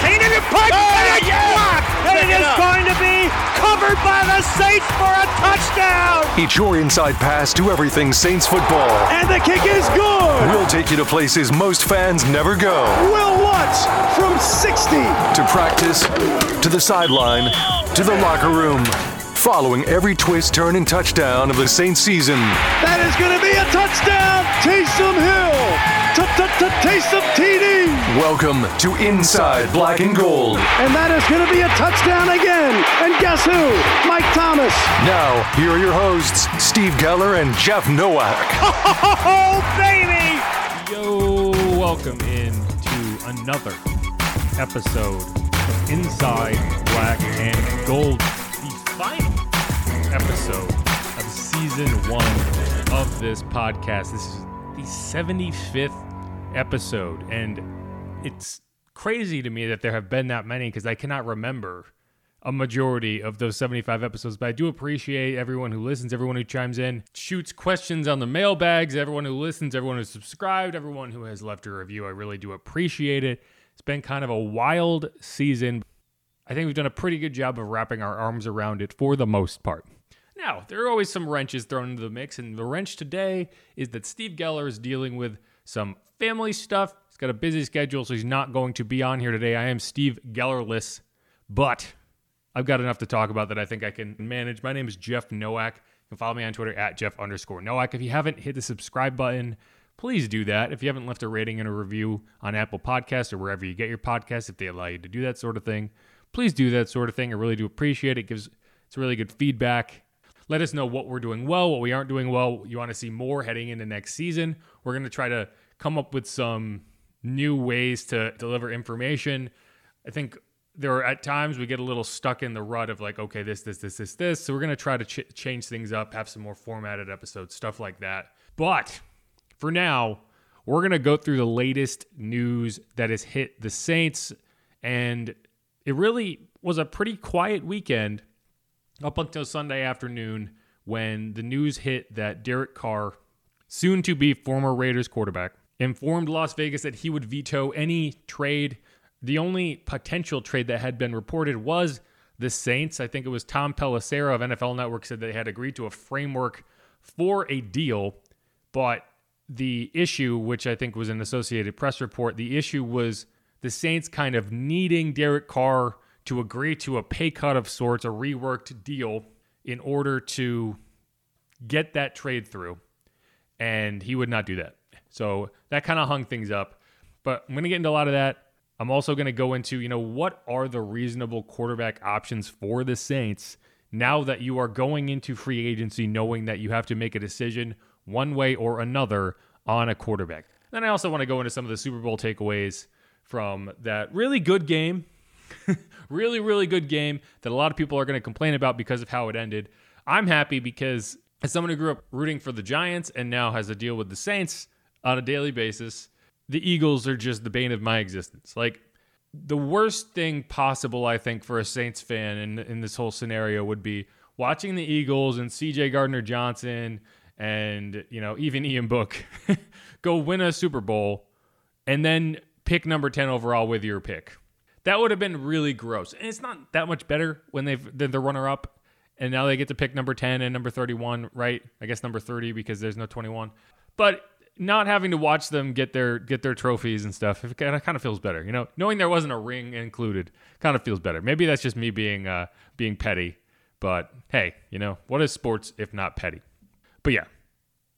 Keenan and Pike, and it's blocked, and it is going to be covered by the Saints for a touchdown. It's your inside pass to everything Saints football. And the kick is good. We'll take you to places most fans never go. Will Lutz from 60. To practice, to the sideline, to the locker room. Following every twist, turn, and touchdown of the Saints season. That is going to be a touchdown. Taysom Hill. Taysom TD. Welcome to Inside Black and Gold. And that is going to be a touchdown again. And guess who? Mike Thomas. Now, here are your hosts, Steve Geller and Jeff Nowak. Oh, baby! Yo, welcome in to another episode of Inside Black and Gold, the final episode of season one of this podcast. This is the 75th episode, and it's crazy to me that there have been that many because I cannot remember a majority of those 75 episodes, but I do appreciate everyone who listens, everyone who chimes in, shoots questions on the mailbags, everyone who listens, everyone who's subscribed, everyone who has left a review. I really do appreciate it. It's been kind of a wild season. I think we've done a pretty good job of wrapping our arms around it for the most part. Now, there are always some wrenches thrown into the mix, and the wrench today is that Steve Geller is dealing with some family stuff. He's got a busy schedule, so he's not going to be on here today. I am Steve Gellerless, but I've got enough to talk about that I think I can manage. My name is Jeff Nowak. You can follow me on Twitter at Jeff underscore Nowak. If you haven't hit the subscribe button, please do that. If you haven't left a rating and a review on Apple Podcasts or wherever you get your podcasts, if they allow you to do that sort of thing, please do that sort of thing. I really do appreciate it. it gives it's really good feedback. Let us know what we're doing well, what we aren't doing well. You want to see more heading into next season. We're going to try to come up with some new ways to deliver information. I think there are at times we get a little stuck in the rut of like, okay, this, this, this, this, this. So we're going to try to ch- change things up, have some more formatted episodes, stuff like that. But for now, we're going to go through the latest news that has hit the Saints. And it really was a pretty quiet weekend up until Sunday afternoon when the news hit that Derek Carr, soon to be former Raiders quarterback, informed Las Vegas that he would veto any trade. The only potential trade that had been reported was the Saints. I think it was Tom Pelissero of NFL Network said they had agreed to a framework for a deal, but the issue, which I think was an Associated Press report, the issue was the Saints kind of needing Derek Carr to agree to a pay cut of sorts, a reworked deal, in order to get that trade through. And he would not do that. So that kind of hung things up. But I'm going to get into a lot of that. I'm also going to go into, you know, what are the reasonable quarterback options for the Saints now that you are going into free agency knowing that you have to make a decision one way or another on a quarterback. Then I also want to go into some of the Super Bowl takeaways from that really good game really, really good game that a lot of people are going to complain about because of how it ended. I'm happy because as someone who grew up rooting for the Giants and now has a deal with the Saints on a daily basis, the Eagles are just the bane of my existence. Like the worst thing possible, I think, for a Saints fan in in this whole scenario would be watching the Eagles and C.J. Gardner Johnson and you know even Ian Book go win a Super Bowl and then pick number ten overall with your pick. That would have been really gross. And it's not that much better when they've they're the runner up and now they get to pick number 10 and number 31, right? I guess number 30 because there's no 21. But not having to watch them get their get their trophies and stuff, it kind of, feels better. You know, knowing there wasn't a ring included kind of feels better. Maybe that's just me being uh, being petty, but hey, you know, what is sports if not petty? But yeah,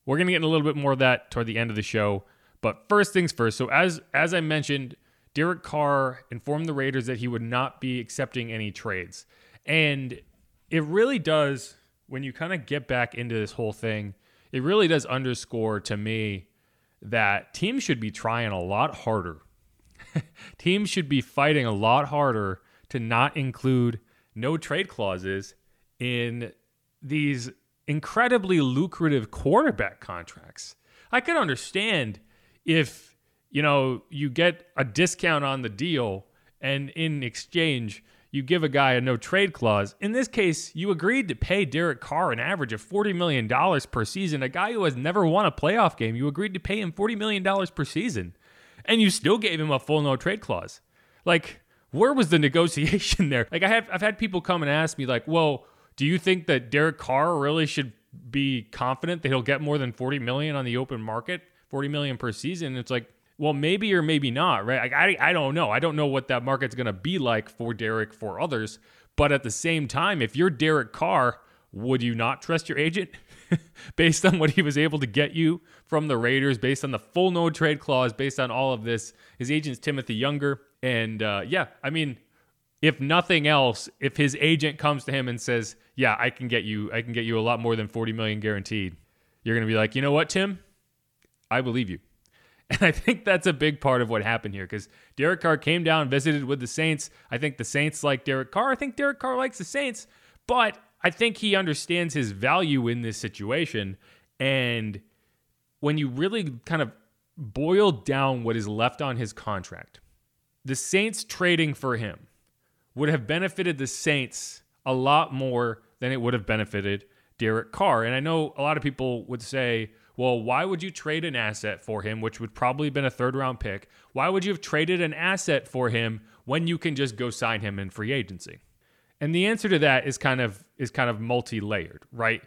We're to get a little bit more of that toward the end of the show. But first things first. So as as I mentioned, Derek Carr informed the Raiders that he would not be accepting any trades. And it really does when you kind of get back into this whole thing, it really does underscore to me that teams should be trying a lot harder. teams should be fighting a lot harder to not include no trade clauses in these incredibly lucrative quarterback contracts. I can understand if, you know, you get a discount on the deal and in exchange you give a guy a no trade clause. In this case, you agreed to pay Derek Carr an average of $40 million per season, a guy who has never won a playoff game. You agreed to pay him $40 million per season, and you still gave him a full no trade clause. Like, where was the negotiation there? Like, I have, I've had people come and ask me, like, well, do you think that Derek Carr really should be confident that he'll get more than 40 million on the open market, 40 million per season? It's like, well, maybe or maybe not, right? Like, I, I don't know. I don't know what that market's going to be like for Derek, for others. But at the same time, if you're Derek Carr, would you not trust your agent based on what he was able to get you from the Raiders, based on the full no trade clause, based on all of this? His agent's Timothy Younger. And uh, yeah, I mean, if nothing else, if his agent comes to him and says, "Yeah, I can get you, I can get you a lot more than 40 million guaranteed," you're going to be like, "You know what, Tim? I believe you." And I think that's a big part of what happened here because Derek Carr came down, visited with the Saints. I think the Saints like Derek Carr. I think Derek Carr likes the Saints, but I think he understands his value in this situation. And when you really kind of boil down what is left on his contract, the Saints trading for him would have benefited the Saints a lot more than it would have benefited Derek Carr. And I know a lot of people would say, well, why would you trade an asset for him, which would probably have been a third round pick? Why would you have traded an asset for him when you can just go sign him in free agency? And the answer to that is kind of is kind of multi-layered, right?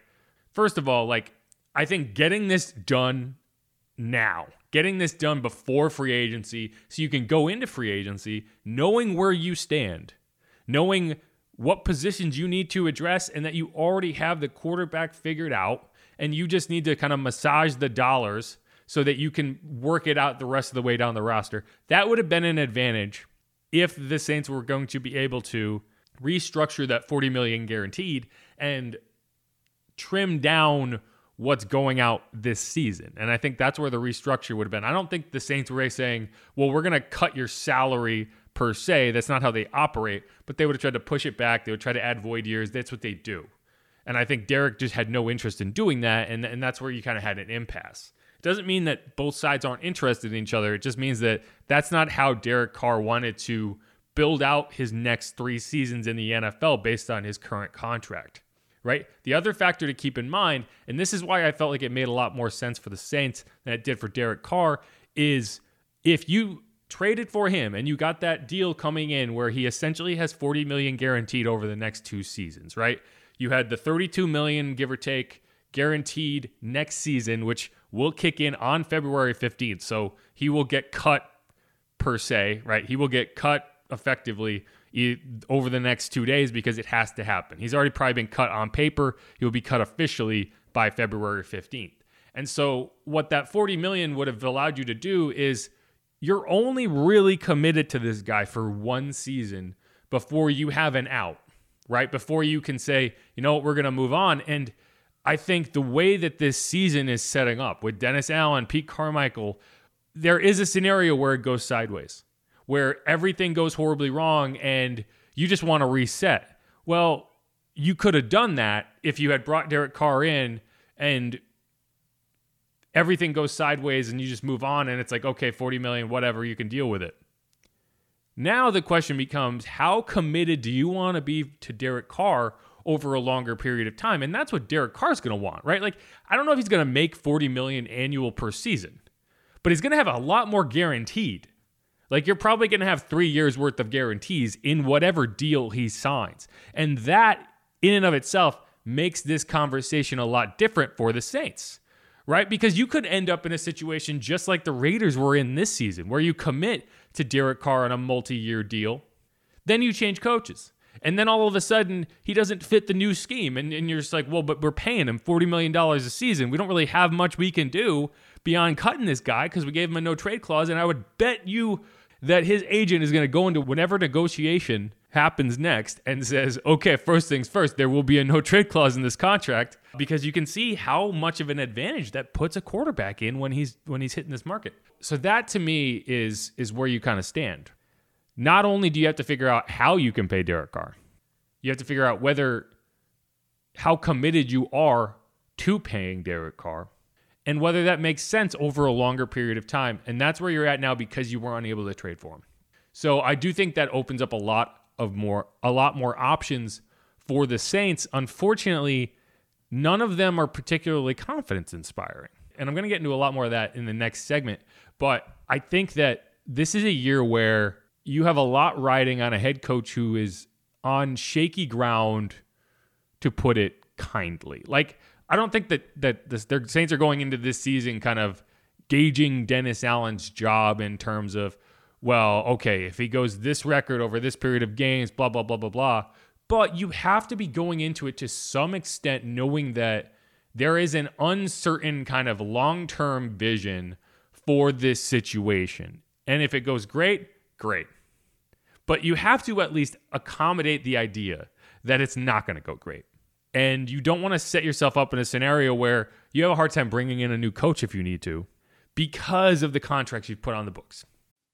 First of all, like I think getting this done now, getting this done before free agency so you can go into free agency knowing where you stand, knowing what positions you need to address and that you already have the quarterback figured out and you just need to kind of massage the dollars so that you can work it out the rest of the way down the roster. That would have been an advantage if the Saints were going to be able to restructure that 40 million guaranteed and trim down what's going out this season. And I think that's where the restructure would have been. I don't think the Saints were saying, well, we're going to cut your salary per se. That's not how they operate, but they would have tried to push it back. They would try to add void years. That's what they do. And I think Derek just had no interest in doing that. And, and that's where you kind of had an impasse. It doesn't mean that both sides aren't interested in each other. It just means that that's not how Derek Carr wanted to build out his next three seasons in the NFL based on his current contract, right? The other factor to keep in mind, and this is why I felt like it made a lot more sense for the Saints than it did for Derek Carr, is if you traded for him and you got that deal coming in where he essentially has 40 million guaranteed over the next two seasons, right? You had the 32 million, give or take, guaranteed next season, which will kick in on February 15th. So he will get cut per se, right? He will get cut effectively over the next two days because it has to happen. He's already probably been cut on paper. He will be cut officially by February 15th. And so what that 40 million would have allowed you to do is you're only really committed to this guy for one season before you have an out right? Before you can say, you know what, we're going to move on. And I think the way that this season is setting up with Dennis Allen, Pete Carmichael, there is a scenario where it goes sideways, where everything goes horribly wrong and you just want to reset. Well, you could have done that if you had brought Derek Carr in and everything goes sideways and you just move on and it's like, okay, 40 million, whatever, you can deal with it. Now the question becomes how committed do you want to be to Derek Carr over a longer period of time? And that's what Derek Carr's going to want, right? Like I don't know if he's going to make 40 million annual per season, but he's going to have a lot more guaranteed. Like you're probably going to have 3 years worth of guarantees in whatever deal he signs. And that in and of itself makes this conversation a lot different for the Saints right? Because you could end up in a situation just like the Raiders were in this season, where you commit to Derek Carr on a multi year deal. Then you change coaches. And then all of a sudden, he doesn't fit the new scheme. And, and you're just like, well, but we're paying him $40 million a season. We don't really have much we can do beyond cutting this guy because we gave him a no trade clause. And I would bet you that his agent is going to go into whatever negotiation happens next and says, okay, first things first, there will be a no trade clause in this contract because you can see how much of an advantage that puts a quarterback in when he's when he's hitting this market. So that to me is is where you kind of stand. Not only do you have to figure out how you can pay Derek Carr, you have to figure out whether how committed you are to paying Derek Carr and whether that makes sense over a longer period of time. And that's where you're at now because you were unable to trade for him. So I do think that opens up a lot of more a lot more options for the Saints. Unfortunately, none of them are particularly confidence inspiring. And I'm going to get into a lot more of that in the next segment, but I think that this is a year where you have a lot riding on a head coach who is on shaky ground to put it kindly. Like I don't think that that the, the Saints are going into this season kind of gauging Dennis Allen's job in terms of well, okay, if he goes this record over this period of games, blah, blah, blah, blah, blah. But you have to be going into it to some extent knowing that there is an uncertain kind of long term vision for this situation. And if it goes great, great. But you have to at least accommodate the idea that it's not going to go great. And you don't want to set yourself up in a scenario where you have a hard time bringing in a new coach if you need to because of the contracts you've put on the books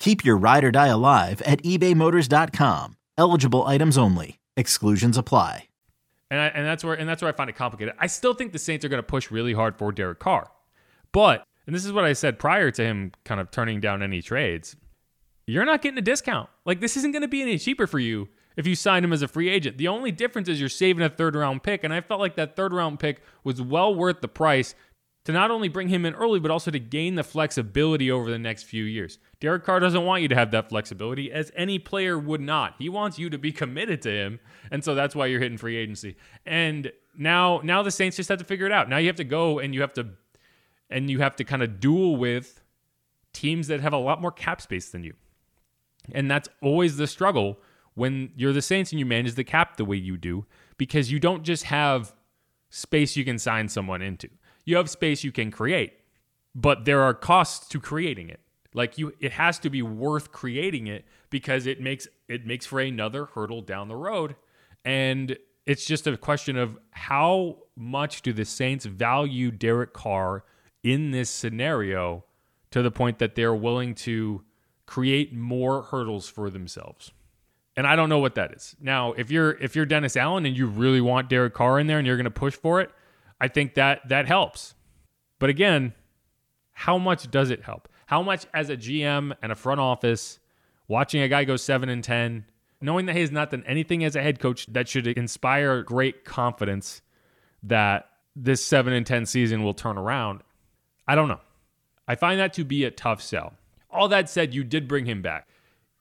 Keep your ride or die alive at ebaymotors.com. Eligible items only. Exclusions apply. And, I, and that's where and that's where I find it complicated. I still think the Saints are going to push really hard for Derek Carr, but and this is what I said prior to him kind of turning down any trades. You're not getting a discount. Like this isn't going to be any cheaper for you if you sign him as a free agent. The only difference is you're saving a third round pick, and I felt like that third round pick was well worth the price to not only bring him in early, but also to gain the flexibility over the next few years. Derek Carr doesn't want you to have that flexibility, as any player would not. He wants you to be committed to him, and so that's why you're hitting free agency. And now, now the Saints just have to figure it out. Now you have to go and you have to, and you have to kind of duel with teams that have a lot more cap space than you, and that's always the struggle when you're the Saints and you manage the cap the way you do, because you don't just have space you can sign someone into you have space you can create, but there are costs to creating it. Like you it has to be worth creating it because it makes it makes for another hurdle down the road. And it's just a question of how much do the Saints value Derek Carr in this scenario to the point that they're willing to create more hurdles for themselves. And I don't know what that is. Now, if you're if you're Dennis Allen and you really want Derek Carr in there and you're going to push for it, I think that that helps. But again, how much does it help? How much as a GM and a front office watching a guy go 7 and 10, knowing that he has not done anything as a head coach that should inspire great confidence that this 7 and 10 season will turn around? I don't know. I find that to be a tough sell. All that said, you did bring him back.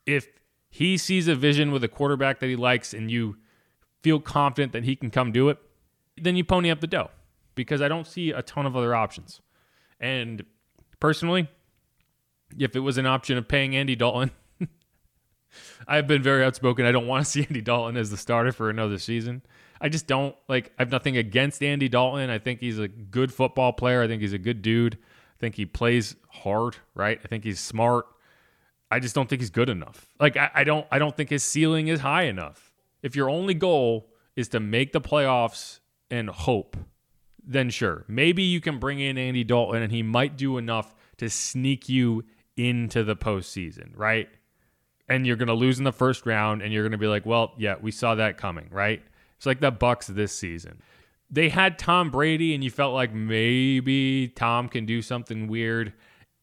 If he sees a vision with a quarterback that he likes and you feel confident that he can come do it, then you pony up the dough because I don't see a ton of other options. And personally, if it was an option of paying Andy Dalton, I've been very outspoken. I don't want to see Andy Dalton as the starter for another season. I just don't like. I have nothing against Andy Dalton. I think he's a good football player. I think he's a good dude. I think he plays hard. Right. I think he's smart. I just don't think he's good enough. Like I, I don't. I don't think his ceiling is high enough. If your only goal is to make the playoffs and hope, then sure, maybe you can bring in Andy Dalton and he might do enough to sneak you into the postseason, right? And you're going to lose in the first round, and you're going to be like, well, yeah, we saw that coming, right? It's like the Bucks this season. They had Tom Brady, and you felt like maybe Tom can do something weird,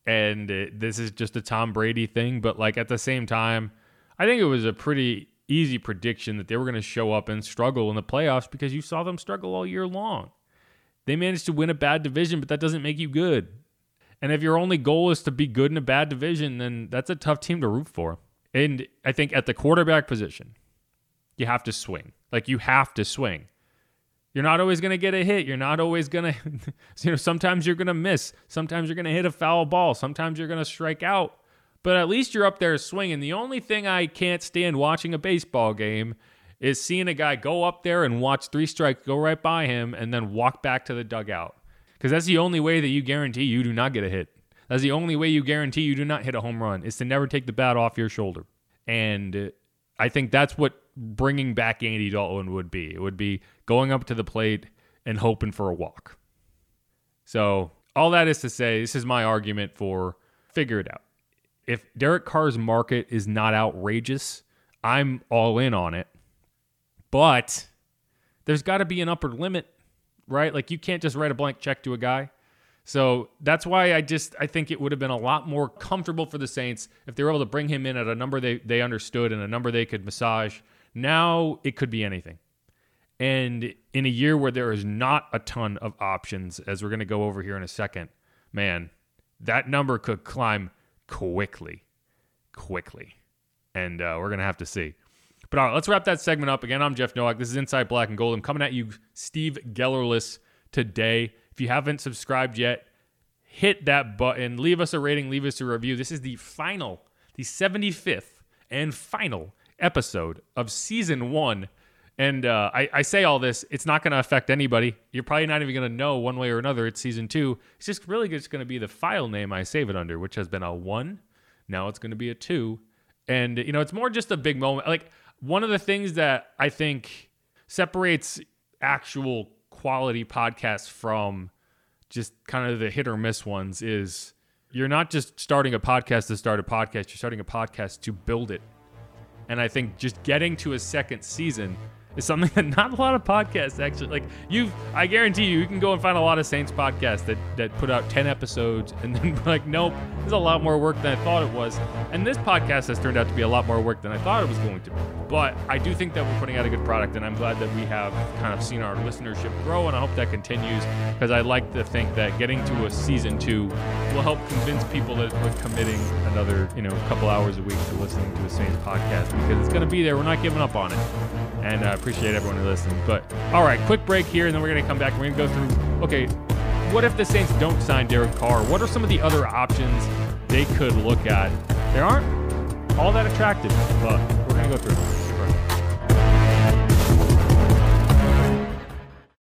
and it, this is just a Tom Brady thing. But like at the same time, I think it was a pretty easy prediction that they were going to show up and struggle in the playoffs because you saw them struggle all year long. They managed to win a bad division, but that doesn't make you good. And if your only goal is to be good in a bad division, then that's a tough team to root for. And I think at the quarterback position, you have to swing. Like you have to swing. You're not always going to get a hit. You're not always going to, you know, sometimes you're going to miss. Sometimes you're going to hit a foul ball. Sometimes you're going to strike out. But at least you're up there swinging. The only thing I can't stand watching a baseball game is seeing a guy go up there and watch three strikes go right by him and then walk back to the dugout. Because that's the only way that you guarantee you do not get a hit. That's the only way you guarantee you do not hit a home run is to never take the bat off your shoulder. And I think that's what bringing back Andy Dalton would be. It would be going up to the plate and hoping for a walk. So, all that is to say, this is my argument for figure it out. If Derek Carr's market is not outrageous, I'm all in on it. But there's got to be an upper limit, right? Like you can't just write a blank check to a guy. So that's why I just I think it would have been a lot more comfortable for the Saints if they were able to bring him in at a number they they understood and a number they could massage. Now it could be anything. And in a year where there is not a ton of options, as we're going to go over here in a second, man, that number could climb quickly, quickly. And uh, we're going to have to see. But all right, let's wrap that segment up. Again, I'm Jeff Nowak. This is Inside Black and Gold. I'm coming at you, Steve Gellerless, today. If you haven't subscribed yet, hit that button, leave us a rating, leave us a review. This is the final, the 75th and final episode of season one. And uh, I, I, say all this, it's not going to affect anybody. You're probably not even going to know one way or another it's season two. It's just really just going to be the file name I save it under, which has been a one. Now it's going to be a two. And, you know, it's more just a big moment. Like, one of the things that I think separates actual quality podcasts from just kind of the hit or miss ones is you're not just starting a podcast to start a podcast, you're starting a podcast to build it. And I think just getting to a second season is something that not a lot of podcasts actually like you've I guarantee you you can go and find a lot of Saints podcasts that that put out 10 episodes and then like nope there's a lot more work than I thought it was. And this podcast has turned out to be a lot more work than I thought it was going to be. But I do think that we're putting out a good product and I'm glad that we have kind of seen our listenership grow and I hope that continues because I like to think that getting to a season 2 will help convince people that we're committing another you know couple hours a week to listening to the Saints podcast because it's going to be there. We're not giving up on it. And uh, appreciate everyone who listens. But all right, quick break here, and then we're going to come back. We're going to go through. Okay, what if the Saints don't sign Derek Carr? What are some of the other options they could look at? They aren't all that attractive, but